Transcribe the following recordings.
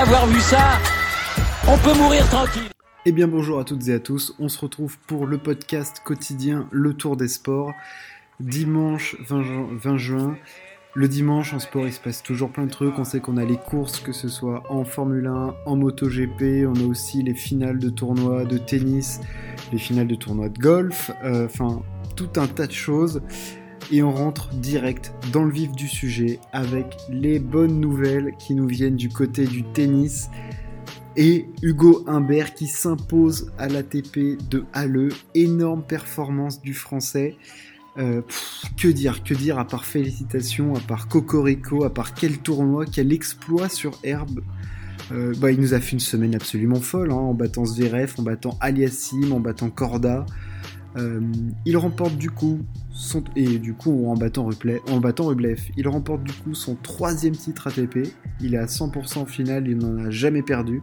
avoir vu ça, on peut mourir tranquille. Eh bien bonjour à toutes et à tous, on se retrouve pour le podcast quotidien Le Tour des Sports, dimanche 20 juin. Le dimanche en sport il se passe toujours plein de trucs, on sait qu'on a les courses que ce soit en Formule 1, en MotoGP, on a aussi les finales de tournois de tennis, les finales de tournois de golf, euh, enfin tout un tas de choses. Et on rentre direct dans le vif du sujet avec les bonnes nouvelles qui nous viennent du côté du tennis et Hugo Humbert qui s'impose à l'ATP de Halle. Énorme performance du français. Euh, que dire, que dire à part félicitations, à part Cocorico, à part quel tournoi, quel exploit sur herbe. Euh, bah, il nous a fait une semaine absolument folle, hein, en battant Zverev, en battant Aliassim, en battant Corda. Euh, il remporte du coup son, et du troisième titre ATP. Il est à 100% final, il n'en a jamais perdu.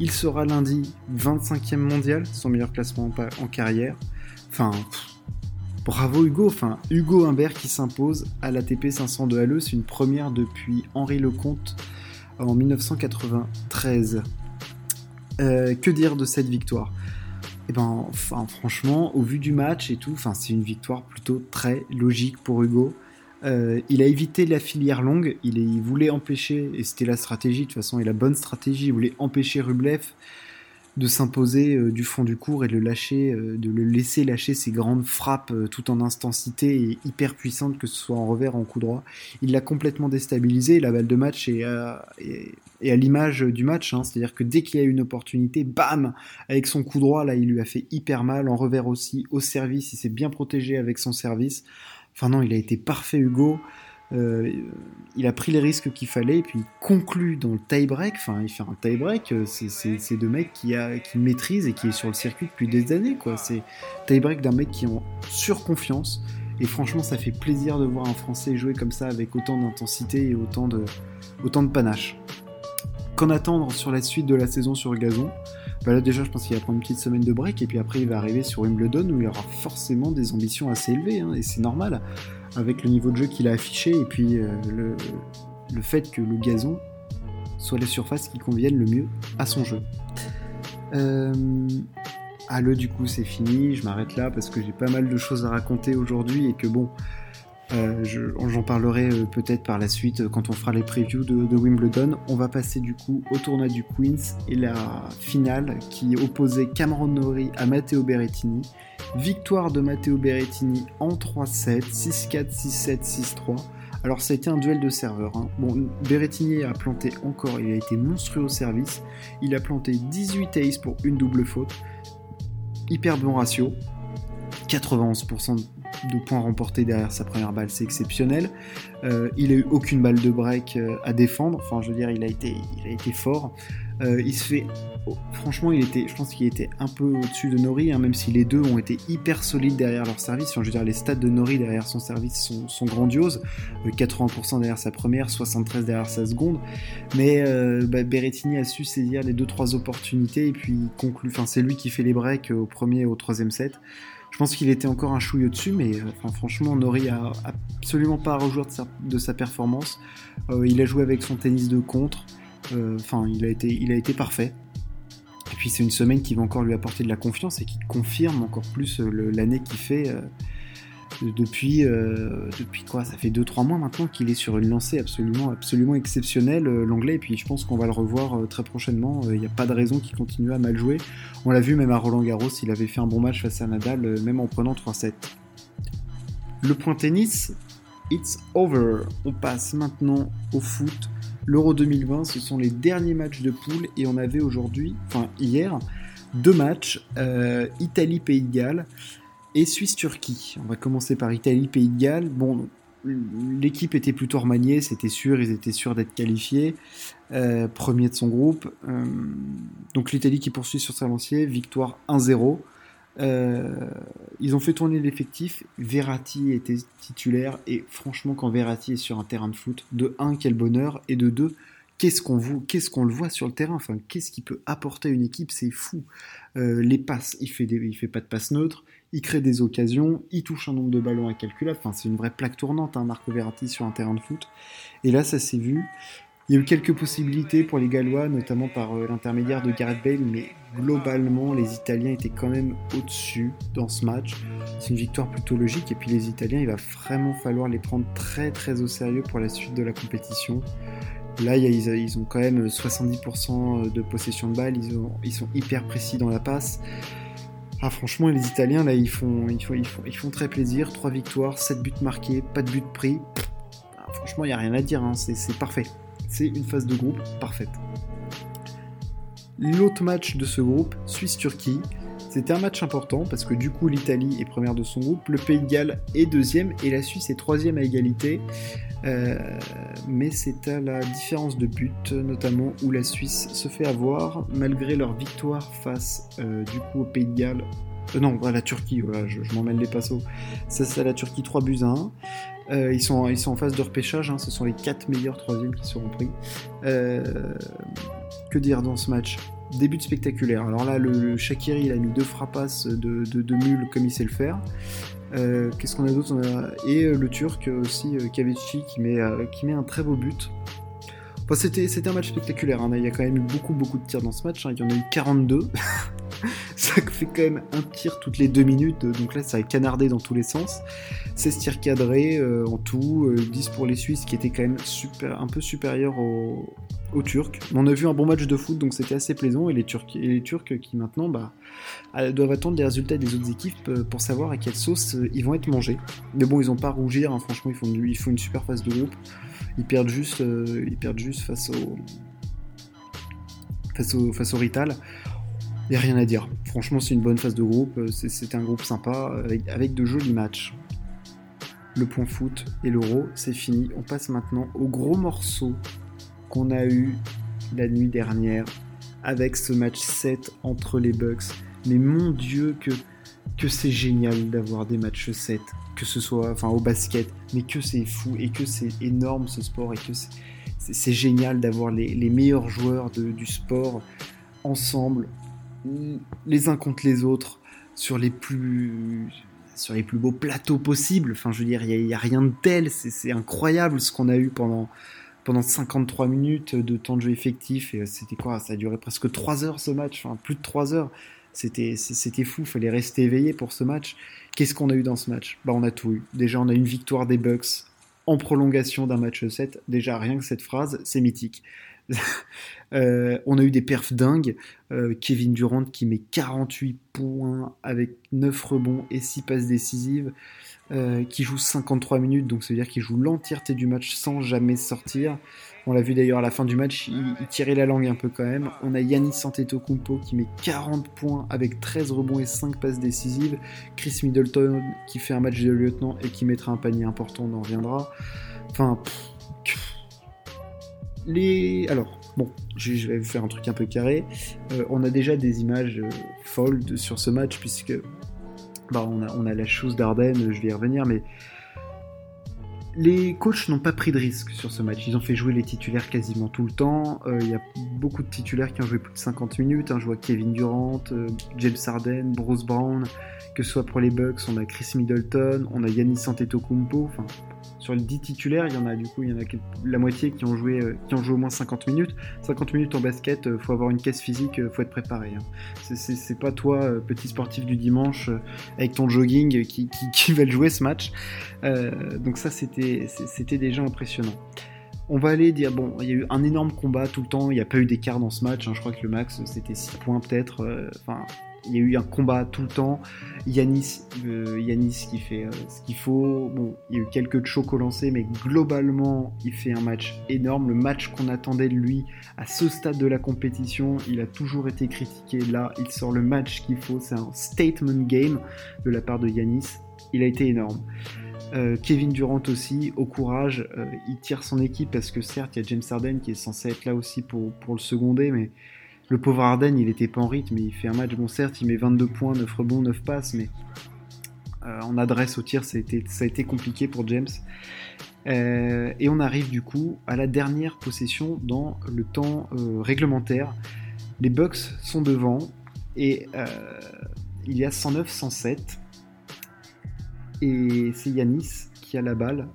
Il sera lundi 25e mondial, son meilleur classement en, carrière. Bravo Hugo. Enfin, Hugo Humbert qui s'impose à l'ATP 500 de Halle, c'est une première depuis Henri Lecomte en 1993. Euh, que dire de cette victoire? Eh ben, enfin, franchement, au vu du match et tout, enfin, c'est une victoire plutôt très logique pour Hugo. Euh, il a évité la filière longue, il, il voulait empêcher, et c'était la stratégie, de toute façon, et la bonne stratégie, il voulait empêcher Rublev de s'imposer euh, du fond du cours et de le lâcher, euh, de le laisser lâcher ses grandes frappes euh, tout en intensité et hyper puissantes, que ce soit en revers ou en coup droit. Il l'a complètement déstabilisé. La balle de match est à, à l'image du match, hein. c'est-à-dire que dès qu'il y a une opportunité, bam, avec son coup droit, là, il lui a fait hyper mal. En revers aussi, au service, il s'est bien protégé avec son service. Enfin non, il a été parfait, Hugo. Euh, il a pris les risques qu'il fallait et puis il conclut dans le tie-break. Enfin, il fait un tie-break. Euh, c'est deux mecs qui, qui maîtrisent et qui est sur le circuit depuis des années. quoi. C'est tie-break d'un mec qui est en surconfiance. Et franchement, ça fait plaisir de voir un Français jouer comme ça avec autant d'intensité et autant de, autant de panache. Qu'en attendre sur la suite de la saison sur le gazon? Bah Là, déjà, je pense qu'il va prendre une petite semaine de break et puis après, il va arriver sur Wimbledon où il aura forcément des ambitions assez élevées. Hein, et c'est normal avec le niveau de jeu qu'il a affiché et puis euh, le, fait que le gazon soit la surface qui convienne le mieux à son jeu. Euh, ah le du coup c'est fini, je m'arrête là parce que j'ai pas mal de choses à raconter aujourd'hui et que bon, euh, j'en parlerai euh, peut-être par la suite quand on fera les previews de, de, Wimbledon. On va passer du coup au tournoi du Queens et la finale qui opposait Cameron Norrie à Matteo Berrettini. Victoire de Matteo Berrettini en 3-7, 6-4, 6-7, 6-3. Alors ça a été un duel de serveurs. Hein. Bon, Berrettini a planté encore, il a été monstrueux au service. Il a planté 18 aces pour une double faute. Hyper bon ratio. 91% de points remportés derrière sa première balle, c'est exceptionnel. Euh, il a eu aucune balle de break euh, à défendre. Enfin, je veux dire, il a été, il a été fort. Euh, il se fait, oh, franchement, il était, je pense qu'il était un peu au-dessus de Nori, hein, même si les deux ont été hyper solides derrière leur service. Enfin, je veux dire, les stats de Nori derrière son service sont, grandioses. 80% derrière sa première, 73 derrière sa seconde. Mais bah, a su saisir les deux trois opportunités et puis conclut. Enfin, c'est lui qui fait les breaks au premier et au troisième set. Je pense qu'il était encore un chouille au-dessus, mais euh, franchement, Nori a absolument pas à rejouer de sa, performance. Euh, il a joué avec son tennis de contre. Euh, enfin, il, a été, il a été parfait. Et puis c'est une semaine qui va encore lui apporter de la confiance et qui confirme encore plus l'année qu'il fait depuis, euh, depuis quoi Ça fait 2-3 mois maintenant qu'il est sur une lancée absolument, absolument exceptionnelle, euh, l'anglais, et puis je pense qu'on va le revoir euh, très prochainement. Il n'y a pas de raison qu'il continue à mal jouer. On l'a vu même à Roland Garros, il avait fait un bon match face à Nadal, même en prenant 3-7. Le point tennis, it's over. On passe maintenant au foot. L'Euro 2020, ce sont les derniers matchs de poule, et on avait aujourd'hui, enfin hier, deux matchs, Italie-Pays de Galles et Suisse-Turquie. On va commencer par Italie, Pays de Galles. Bon, l'équipe était plutôt remaniée, c'était sûr, ils étaient sûrs d'être qualifiés, euh, premier de son groupe. Euh, donc l'Italie qui poursuit sur sa lancier, victoire 1-0. Euh, ils ont fait tourner l'effectif, Verratti était titulaire, et franchement quand Verratti est sur un terrain de foot, de 1, quel bonheur, et de 2, qu'est-ce qu'on le voit sur le terrain? Enfin qu'est-ce qu'il peut apporter à une équipe? C'est fou les passes il fait il fait pas de passes neutres il crée des occasions, il touche un nombre de ballons incalculable, enfin c'est une vraie plaque tournante, hein, Marco Verratti sur un terrain de foot. Et là ça s'est vu, Il y a eu quelques possibilités pour les Gallois, notamment par euh, l'intermédiaire de Gareth Bale, mais globalement, les Italiens étaient quand même au-dessus dans ce match. C'est une victoire plutôt logique, et puis les Italiens, il va vraiment falloir les prendre très très au sérieux pour la suite de la compétition. Là, ils ont quand même 70% de possession de balle, ils, sont hyper précis dans la passe. Ah, franchement, les Italiens, là, ils font, ils font, ils font, très plaisir. 3 victoires, 7 buts marqués, pas de but pris. Ah, franchement, il n'y a rien à dire, hein. c'est parfait c'est une phase de groupe parfaite. L'autre match de ce groupe, Suisse-Turquie, c'était un match important parce que du coup l'Italie est première de son groupe, le Pays de Galles est deuxième et la Suisse est troisième à égalité. Euh, mais c'est à la différence de but notamment où la Suisse se fait avoir malgré leur victoire face euh, du coup au Pays de Galles. Euh, non, à la Turquie, voilà, je, m'emmène les passos. Ça c'est à la Turquie 3 buts à 1. Euh, ils, sont, ils sont en phase de repêchage, hein, ce sont les 4 meilleurs troisièmes qui seront pris. Que dire dans ce match? Début spectaculaire. Alors là, le, Shakiri, il a mis deux frappasses de, de, mule comme il sait le faire. Euh, qu'est-ce qu'on a d'autre? Et le Turc aussi, Kavici, qui met, qui met un très beau but. Enfin, c'était un match spectaculaire. Hein. Il y a quand même eu beaucoup, beaucoup de tirs dans ce match. Hein. Il y en a eu 42. ça fait quand même un tir toutes les deux minutes, donc là ça a canardé dans tous les sens. 16 tirs cadrés euh, en tout, 10 euh, pour les Suisses qui étaient quand même un peu supérieurs aux, Turcs. on a vu un bon match de foot donc c'était assez plaisant et les Turcs, qui maintenant bah, doivent attendre les résultats des autres équipes euh, pour savoir à quelle sauce ils vont être mangés. Mais bon, ils n'ont pas à rougir, hein. franchement ils font, font une super phase de groupe. Ils perdent juste, ils perdent juste face au face au, face au Rital. Il n'y a rien à dire. Franchement, c'est une bonne phase de groupe. C'est un groupe sympa avec, de jolis matchs. Le point foot et l'euro, c'est fini. On passe maintenant au gros morceau qu'on a eu la nuit dernière avec ce match 7 entre les Bucks. Mais mon Dieu, que, que c'est génial d'avoir des matchs 7, que ce soit enfin, au basket, mais que c'est fou et que c'est énorme ce sport et que c'est génial d'avoir les, les, meilleurs joueurs de, du sport ensemble les uns contre les autres sur les plus sur les plus beaux plateaux possibles. Enfin, je veux dire, il n'y a, rien de tel. C'est incroyable ce qu'on a eu pendant, pendant 53 minutes de temps de jeu effectif. Et c'était quoi? Ça a duré presque 3 heures ce match, plus de 3 heures. C'était fou, il fallait rester éveillé pour ce match. Qu'est-ce qu'on a eu dans ce match? Bah, On a tout eu. Déjà, on a une victoire des Bucks en prolongation d'un match 7. Déjà, rien que cette phrase, c'est mythique. Euh, on a eu des perfs dingues. Euh, Kevin Durant qui met 48 points avec 9 rebonds et 6 passes décisives. Euh, qui joue 53 minutes, donc ça veut dire qu'il joue l'entièreté du match sans jamais sortir. On l'a vu d'ailleurs à la fin du match, il, tirait la langue un peu quand même. On a Yannis Antetokounmpo qui met 40 points avec 13 rebonds et 5 passes décisives. Chris Middleton qui fait un match de lieutenant et qui mettra un panier important, on en reviendra. Enfin, Alors, bon, je vais faire un truc un peu carré. Euh, on a déjà des images euh, folles sur ce match, puisque bah, on, a, on a la chose d'Ardennes, je vais y revenir, mais les coachs n'ont pas pris de risque sur ce match. Ils ont fait jouer les titulaires quasiment tout le temps. Euh, il y a beaucoup de titulaires qui ont joué plus de 50 minutes. Hein. Je vois Kevin Durant, James Harden, Bruce Brown. Que ce soit pour les Bucks, on a Chris Middleton, on a Yannis Antetokounmpo. Enfin, sur les 10 titulaires, il y en a du coup, il y en a la moitié qui ont joué, euh, qui ont joué au moins 50 minutes. 50 minutes en basket, euh, faut avoir une caisse physique, euh, faut être préparé. Hein. C'est pas toi, petit sportif du dimanche, avec ton jogging, qui, qui, va le jouer ce match. donc ça, c'était déjà impressionnant. On va aller dire, bon, il y a eu un énorme combat tout le temps, il n'y a pas eu d'écart dans ce match, hein. je crois que le max c'était 6 points peut-être, enfin il y a eu un combat tout le temps. Yanis, euh, Yanis qui fait euh, ce qu'il faut. Bon, il y a eu quelques chocs au lancer, mais globalement, il fait un match énorme. Le match qu'on attendait de lui à ce stade de la compétition, il a toujours été critiqué. Là, il sort le match qu'il faut. C'est un statement game de la part de Yanis. Il a été énorme. Euh, Kevin Durant aussi, au courage, il tire son équipe parce que certes, il y a James Harden qui est censé être là aussi pour, pour le seconder, mais le pauvre Arden, il était pas en rythme, il fait un match, bon certes, il met 22 points, 9 rebonds, 9 passes, mais euh, en adresse au tir, ça a, été, ça a été compliqué pour James. Euh, et on arrive du coup à la dernière possession dans le temps euh, réglementaire. Les Bucks sont devant et il y a 109-107. Et c'est Yanis qui a la balle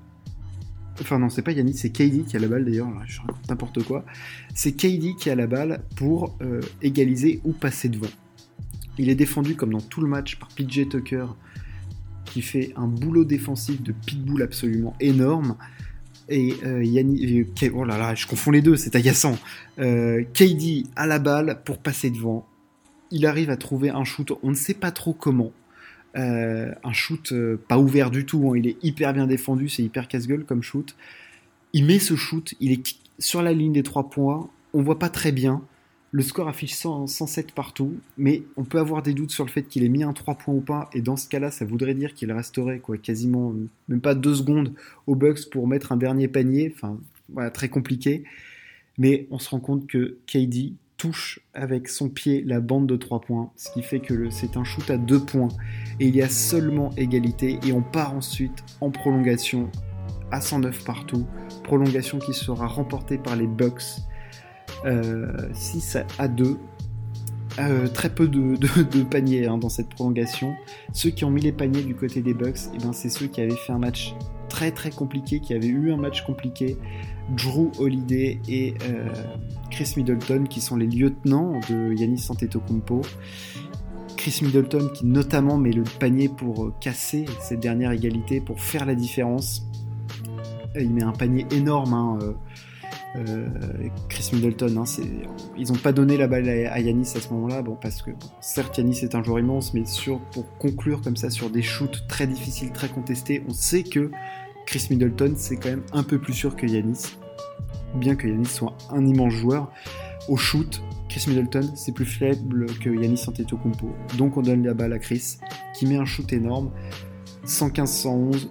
Enfin non, c'est pas Yannis, c'est KD qui a la balle d'ailleurs, je n'importe quoi. C'est KD qui a la balle pour euh, égaliser ou passer devant. Il est défendu comme dans tout le match par PJ Tucker qui fait un boulot défensif de pitbull absolument énorme. Et euh, Yannis, euh, oh là là, je confonds les deux, c'est agaçant. Euh, KD a la balle pour passer devant. Il arrive à trouver un shoot, on ne sait pas trop comment. Euh, un shoot euh, pas ouvert du tout, hein. il est hyper bien défendu, c'est hyper casse-gueule comme shoot. Il met ce shoot, il est sur la ligne des trois points, on voit pas très bien. Le score affiche 107 partout, mais on peut avoir des doutes sur le fait qu'il ait mis un 3 points ou pas, et dans ce cas-là, ça voudrait dire qu'il resterait quoi, quasiment même pas deux secondes au Bucks pour mettre un dernier panier, enfin voilà, très compliqué. Mais on se rend compte que KD touche avec son pied la bande de 3 points, ce qui fait que c'est un shoot à 2 points, et il y a seulement égalité, et on part ensuite en prolongation à 109 partout, prolongation qui sera remportée par les Bucks 6 euh, à 2. Euh, très peu de, paniers hein, dans cette prolongation. Ceux qui ont mis les paniers du côté des Bucks, eh ben, c'est ceux qui avaient fait un match très très compliqué, qui avaient eu un match compliqué. Drew Holiday et euh, Chris Middleton, qui sont les lieutenants de Yanis Antetokounmpo. Chris Middleton qui notamment met le panier pour casser cette dernière égalité, pour faire la différence. Il met un panier énorme. Hein, euh, Chris Middleton, hein, ils n'ont pas donné la balle à, Yanis à ce moment-là, parce que certes Yanis est un joueur immense, mais sur, pour conclure comme ça sur des shoots très difficiles, très contestés, on sait que Chris Middleton c'est quand même un peu plus sûr que Yanis, bien que Yanis soit un immense joueur. Au shoot, Chris Middleton c'est plus faible que Yanis Antetokounmpo, donc on donne la balle à Chris qui met un shoot énorme, 115-111,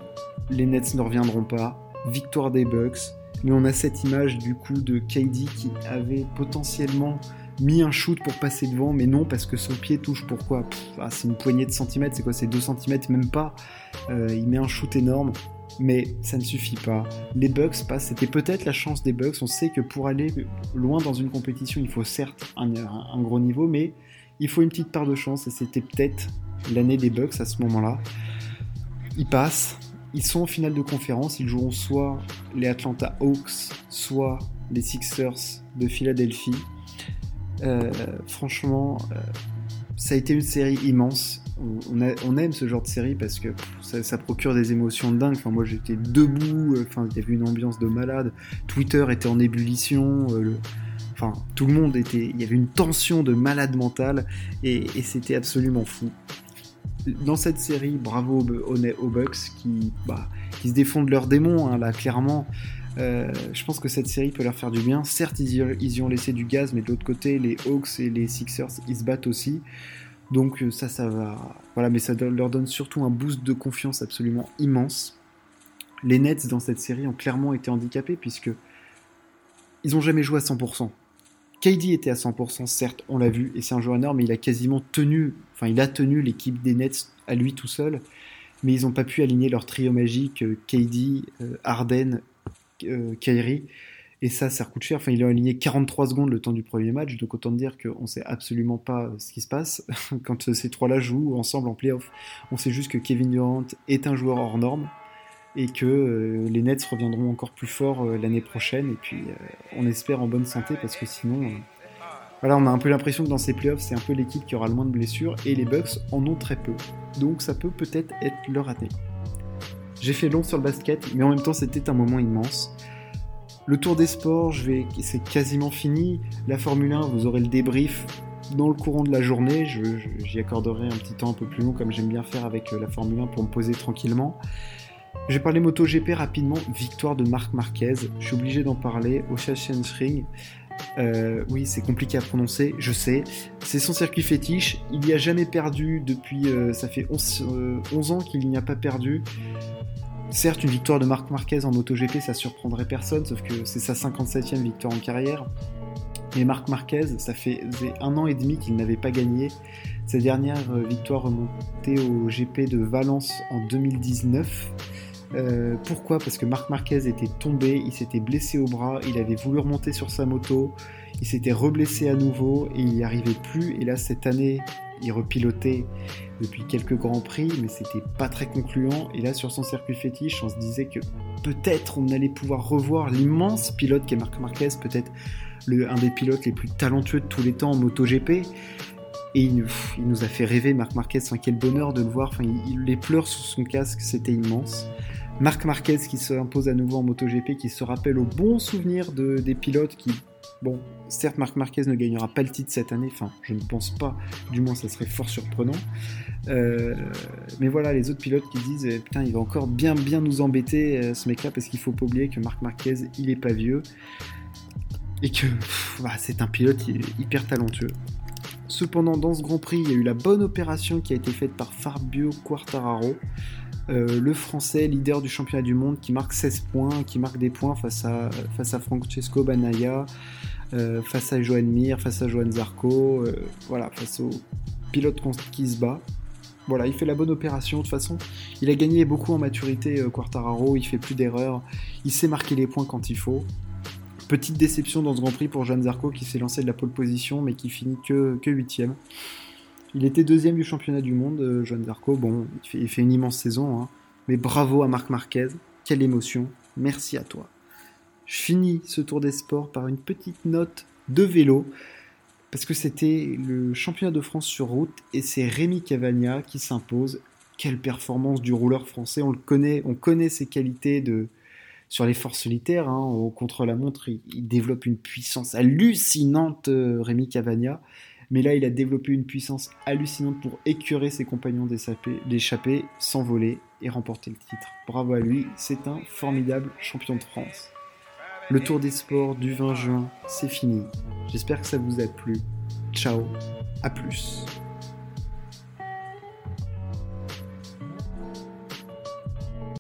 les Nets ne reviendront pas, victoire des Bucks. Mais on a cette image du coup de KD qui avait potentiellement mis un shoot pour passer devant, mais non, parce que son pied touche. Pourquoi? Ah, C'est une poignée de centimètres, c'est quoi? C'est 2 centimètres, même pas. Euh, il met un shoot énorme, mais ça ne suffit pas. Les Bucks passent, c'était peut-être la chance des Bucks. On sait que pour aller loin dans une compétition, il faut certes un, gros niveau, mais il faut une petite part de chance, et c'était peut-être l'année des Bucks à ce moment-là. Ils passent, ils sont en finale de conférence, ils joueront soit les Atlanta Hawks, soit les Sixers de Philadelphie. Euh, franchement, euh, ça a été une série immense. On, aime ce genre de série parce que ça, procure des émotions dingues. Enfin, moi, j'étais debout. Euh, enfin, il y avait une ambiance de malade. Twitter était en ébullition. enfin, tout le monde était. Il y avait une tension de malade mental et c'était absolument fou dans cette série, bravo aux, Bucks qui, bah, qui se défendent leurs démons, hein, là, clairement. Euh, je pense que cette série peut leur faire du bien. Certes, ils y, ont laissé du gaz, mais de l'autre côté, les Hawks et les Sixers, ils se battent aussi. Donc euh, ça, ça va. Voilà, mais ça leur donne surtout un boost de confiance absolument immense. Les Nets dans cette série ont clairement été handicapés puisque ils ont jamais joué à 100%. KD était à 100%, certes, on l'a vu, et c'est un joueur énorme, mais il a quasiment tenu, enfin, il a tenu l'équipe des Nets à lui tout seul, mais ils n'ont pas pu aligner leur trio magique, euh, KD, euh, Arden, euh, Kyrie, et ça, ça coûte cher. Enfin, il a aligné 43 secondes le temps du premier match, donc autant dire qu'on ne sait absolument pas ce qui se passe quand ces trois-là jouent ensemble en playoff. On sait juste que Kevin Durant est un joueur hors norme, et que euh, les Nets reviendront encore plus fort euh, l'année prochaine. Et puis euh, on espère en bonne santé parce que sinon, voilà, on a un peu l'impression que dans ces playoffs, c'est un peu l'équipe qui aura le moins de blessures et les Bucks en ont très peu. Donc ça peut peut-être être leur année. J'ai fait long sur le basket, mais en même temps c'était un moment immense. Le tour des sports, vais, c'est quasiment fini. La Formule 1, vous aurez le débrief dans le courant de la journée. j'y accorderai un petit temps un peu plus long, comme j'aime bien faire avec la Formule 1 pour me poser tranquillement. Je vais parler MotoGP rapidement. Victoire de Marc Marquez. Je suis obligé d'en parler. au Ring. Euh, oui, c'est compliqué à prononcer, je sais. C'est son circuit fétiche. Il n'y a jamais perdu depuis. Euh, ça fait 11, 11 euh, ans qu'il n'y a pas perdu. Certes, une victoire de Marc Marquez en MotoGP, ça surprendrait personne, sauf que c'est sa 57e victoire en carrière. Mais Marc Marquez, ça fait un an et demi qu'il n'avait pas gagné. Sa dernière victoire remontait au GP de Valence en 2019. Euh, pourquoi? Parce que Marc Marquez était tombé, il s'était blessé au bras, il avait voulu remonter sur sa moto, il s'était reblessé à nouveau et il n'y arrivait plus. Et là, cette année, il repilotait depuis quelques grands prix, mais c'était pas très concluant. Et là, sur son circuit fétiche, on se disait que peut-être on allait pouvoir revoir l'immense pilote qu'est Marc Marquez, peut-être un des pilotes les plus talentueux de tous les temps en MotoGP. Et il, nous a fait rêver, Marc Marquez. Quel bonheur de le voir. Enfin, il, les pleurs sous son casque, c'était immense. Marc Marquez qui se impose à nouveau en MotoGP, qui se rappelle au bon souvenir de, des pilotes qui Bon, certes, Marc Marquez ne gagnera pas le titre cette année, enfin, je ne pense pas, du moins, ça serait fort surprenant. Euh, mais voilà, les autres pilotes qui disent eh, Putain, il va encore bien, bien nous embêter, euh, ce mec-là, parce qu'il faut pas oublier que Marc Marquez, il est pas vieux, et que bah, c'est un pilote hyper talentueux. Cependant, dans ce Grand Prix, il y a eu la bonne opération qui a été faite par Fabio Quartararo, euh, le Français leader du championnat du monde qui marque 16 points, qui marque des points face à, face à Francesco Banaya, euh, face à Joan Mir, face à Joan Zarco, euh, voilà, face au pilote qui se bat. Voilà, il fait la bonne opération. De toute façon, il a gagné beaucoup en maturité, Quartararo. Il fait plus d'erreurs. Il sait marquer les points quand il faut. Petite déception dans ce Grand Prix pour Joan Zarco qui s'est lancé de la pole position mais qui finit que, que 8 Il était deuxième du championnat du monde, Joan Zarco. Bon, il fait, une immense saison, hein. mais bravo à Marc Marquez. Quelle émotion. Merci à toi. Je finis ce tour des sports par une petite note de vélo parce que c'était le championnat de France sur route et c'est Rémi Cavagna qui s'impose. Quelle performance du rouleur français, on le connaît, on connaît ses qualités de, sur les forces solitaires, hein, au contre-la-montre, il, développe une puissance hallucinante, euh, Rémi Cavagna. Mais là, il a développé une puissance hallucinante pour écurer ses compagnons d'échapper, s'envoler et remporter le titre. Bravo à lui, c'est un formidable champion de France. Le Tour des Sports du 20 juin, c'est fini. J'espère que ça vous a plu. Ciao, à plus.